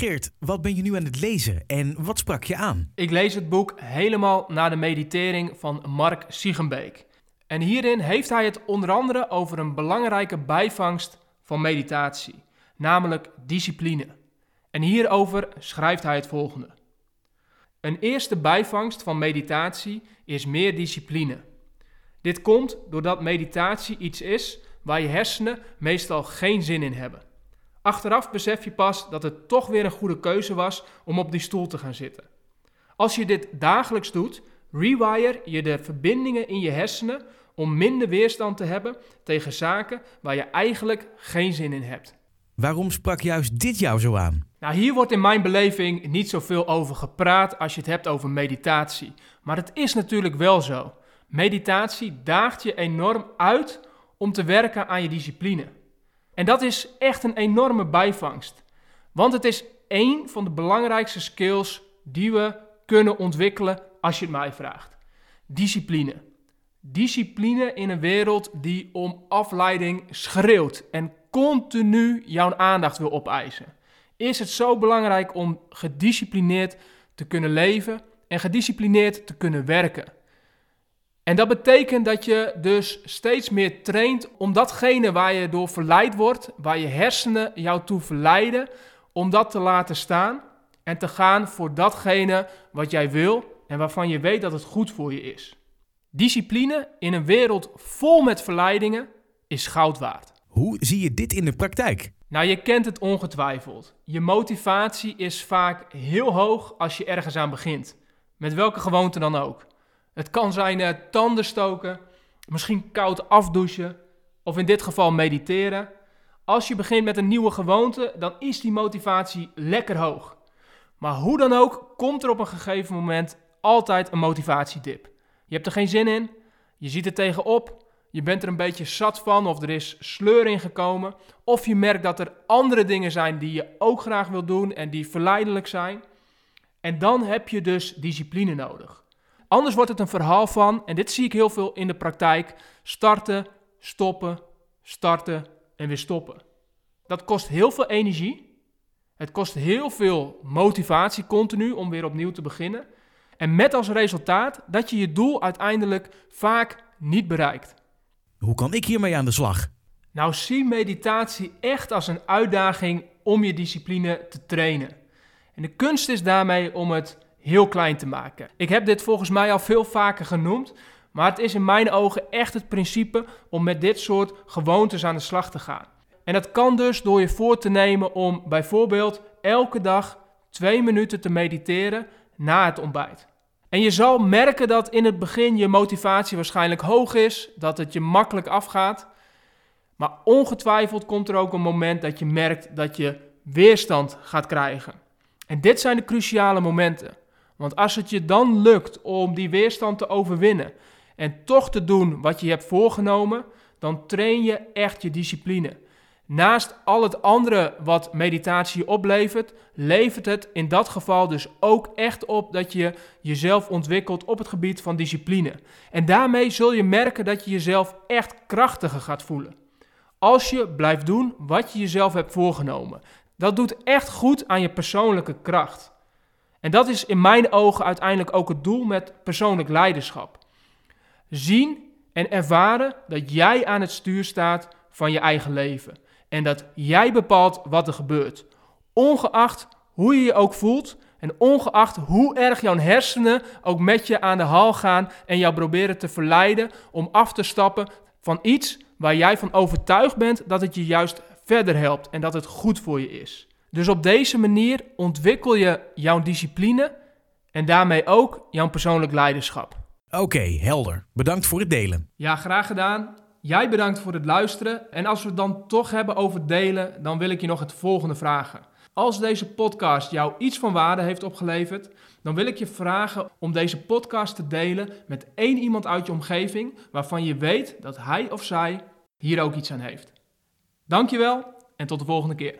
Geert, wat ben je nu aan het lezen en wat sprak je aan? Ik lees het boek helemaal naar de meditering van Mark Siegenbeek. En hierin heeft hij het onder andere over een belangrijke bijvangst van meditatie, namelijk discipline. En hierover schrijft hij het volgende. Een eerste bijvangst van meditatie is meer discipline. Dit komt doordat meditatie iets is waar je hersenen meestal geen zin in hebben. Achteraf besef je pas dat het toch weer een goede keuze was om op die stoel te gaan zitten. Als je dit dagelijks doet, rewire je de verbindingen in je hersenen om minder weerstand te hebben tegen zaken waar je eigenlijk geen zin in hebt. Waarom sprak juist dit jou zo aan? Nou, hier wordt in mijn beleving niet zoveel over gepraat als je het hebt over meditatie. Maar het is natuurlijk wel zo. Meditatie daagt je enorm uit om te werken aan je discipline. En dat is echt een enorme bijvangst. Want het is één van de belangrijkste skills die we kunnen ontwikkelen als je het mij vraagt. Discipline. Discipline in een wereld die om afleiding schreeuwt en continu jouw aandacht wil opeisen. Is het zo belangrijk om gedisciplineerd te kunnen leven en gedisciplineerd te kunnen werken? En dat betekent dat je dus steeds meer traint om datgene waar je door verleid wordt, waar je hersenen jou toe verleiden, om dat te laten staan en te gaan voor datgene wat jij wil en waarvan je weet dat het goed voor je is. Discipline in een wereld vol met verleidingen is goud waard. Hoe zie je dit in de praktijk? Nou, je kent het ongetwijfeld. Je motivatie is vaak heel hoog als je ergens aan begint. Met welke gewoonte dan ook. Het kan zijn uh, tanden stoken, misschien koud afdouchen of in dit geval mediteren. Als je begint met een nieuwe gewoonte, dan is die motivatie lekker hoog. Maar hoe dan ook, komt er op een gegeven moment altijd een motivatiedip. Je hebt er geen zin in, je ziet er tegenop, je bent er een beetje zat van of er is sleur in gekomen. Of je merkt dat er andere dingen zijn die je ook graag wil doen en die verleidelijk zijn. En dan heb je dus discipline nodig. Anders wordt het een verhaal van, en dit zie ik heel veel in de praktijk, starten, stoppen, starten en weer stoppen. Dat kost heel veel energie. Het kost heel veel motivatie continu om weer opnieuw te beginnen. En met als resultaat dat je je doel uiteindelijk vaak niet bereikt. Hoe kan ik hiermee aan de slag? Nou, zie meditatie echt als een uitdaging om je discipline te trainen. En de kunst is daarmee om het heel klein te maken. Ik heb dit volgens mij al veel vaker genoemd, maar het is in mijn ogen echt het principe om met dit soort gewoontes aan de slag te gaan. En dat kan dus door je voor te nemen om bijvoorbeeld elke dag twee minuten te mediteren na het ontbijt. En je zal merken dat in het begin je motivatie waarschijnlijk hoog is, dat het je makkelijk afgaat. Maar ongetwijfeld komt er ook een moment dat je merkt dat je weerstand gaat krijgen. En dit zijn de cruciale momenten. Want als het je dan lukt om die weerstand te overwinnen en toch te doen wat je hebt voorgenomen, dan train je echt je discipline. Naast al het andere wat meditatie oplevert, levert het in dat geval dus ook echt op dat je jezelf ontwikkelt op het gebied van discipline. En daarmee zul je merken dat je jezelf echt krachtiger gaat voelen. Als je blijft doen wat je jezelf hebt voorgenomen. Dat doet echt goed aan je persoonlijke kracht. En dat is in mijn ogen uiteindelijk ook het doel met persoonlijk leiderschap. Zien en ervaren dat jij aan het stuur staat van je eigen leven. En dat jij bepaalt wat er gebeurt. Ongeacht hoe je je ook voelt en ongeacht hoe erg jouw hersenen ook met je aan de hal gaan en jou proberen te verleiden om af te stappen van iets waar jij van overtuigd bent dat het je juist verder helpt en dat het goed voor je is. Dus op deze manier ontwikkel je jouw discipline en daarmee ook jouw persoonlijk leiderschap. Oké, helder. Bedankt voor het delen. Ja, graag gedaan. Jij bedankt voor het luisteren. En als we het dan toch hebben over delen, dan wil ik je nog het volgende vragen. Als deze podcast jou iets van waarde heeft opgeleverd, dan wil ik je vragen om deze podcast te delen met één iemand uit je omgeving waarvan je weet dat hij of zij hier ook iets aan heeft. Dankjewel en tot de volgende keer.